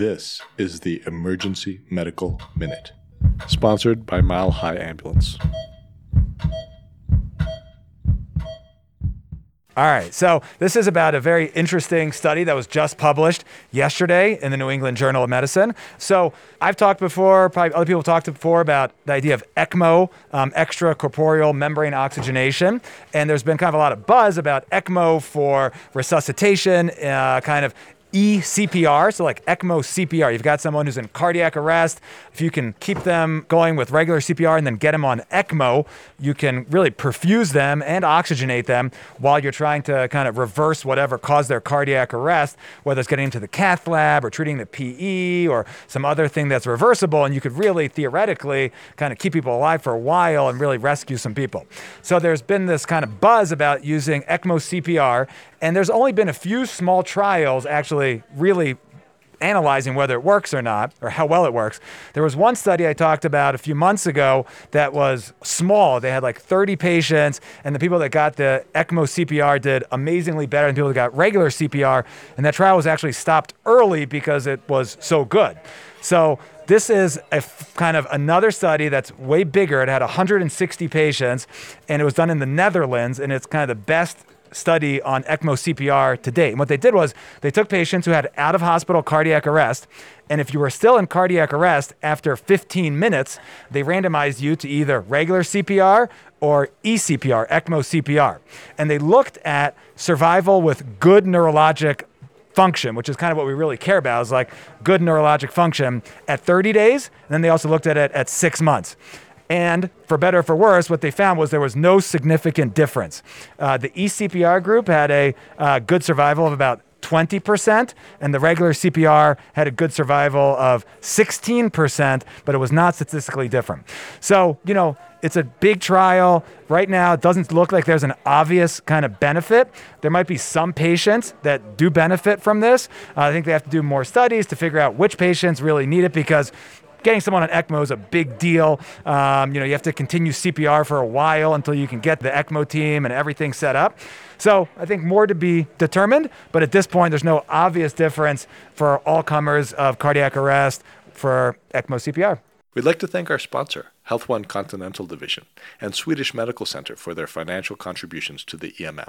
This is the Emergency Medical Minute, sponsored by Mile High Ambulance. All right, so this is about a very interesting study that was just published yesterday in the New England Journal of Medicine. So I've talked before, probably other people talked before about the idea of ECMO, um, extracorporeal membrane oxygenation, and there's been kind of a lot of buzz about ECMO for resuscitation, uh, kind of eCPR, so like ECMO CPR. You've got someone who's in cardiac arrest. If you can keep them going with regular CPR and then get them on ECMO, you can really perfuse them and oxygenate them while you're trying to kind of reverse whatever caused their cardiac arrest, whether it's getting into the cath lab or treating the PE or some other thing that's reversible. And you could really theoretically kind of keep people alive for a while and really rescue some people. So there's been this kind of buzz about using ECMO CPR and there's only been a few small trials actually really analyzing whether it works or not, or how well it works. There was one study I talked about a few months ago that was small. They had like 30 patients, and the people that got the ECMO CPR did amazingly better than people that got regular CPR. And that trial was actually stopped early because it was so good. So this is a f- kind of another study that's way bigger. It had 160 patients, and it was done in the Netherlands, and it's kind of the best study on ECMO CPR to date. And what they did was they took patients who had out of hospital cardiac arrest, and if you were still in cardiac arrest after 15 minutes, they randomized you to either regular CPR or eCPR, ECMO CPR. And they looked at survival with good neurologic function, which is kind of what we really care about, is like good neurologic function at 30 days. And then they also looked at it at six months. And for better or for worse, what they found was there was no significant difference. Uh, the eCPR group had a uh, good survival of about 20%, and the regular CPR had a good survival of 16%, but it was not statistically different. So, you know, it's a big trial. Right now, it doesn't look like there's an obvious kind of benefit. There might be some patients that do benefit from this. Uh, I think they have to do more studies to figure out which patients really need it because getting someone on ECMO is a big deal. Um, you know, you have to continue CPR for a while until you can get the ECMO team and everything set up. So I think more to be determined, but at this point, there's no obvious difference for all comers of cardiac arrest for ECMO CPR. We'd like to thank our sponsor, Health One Continental Division, and Swedish Medical Center for their financial contributions to the EMM.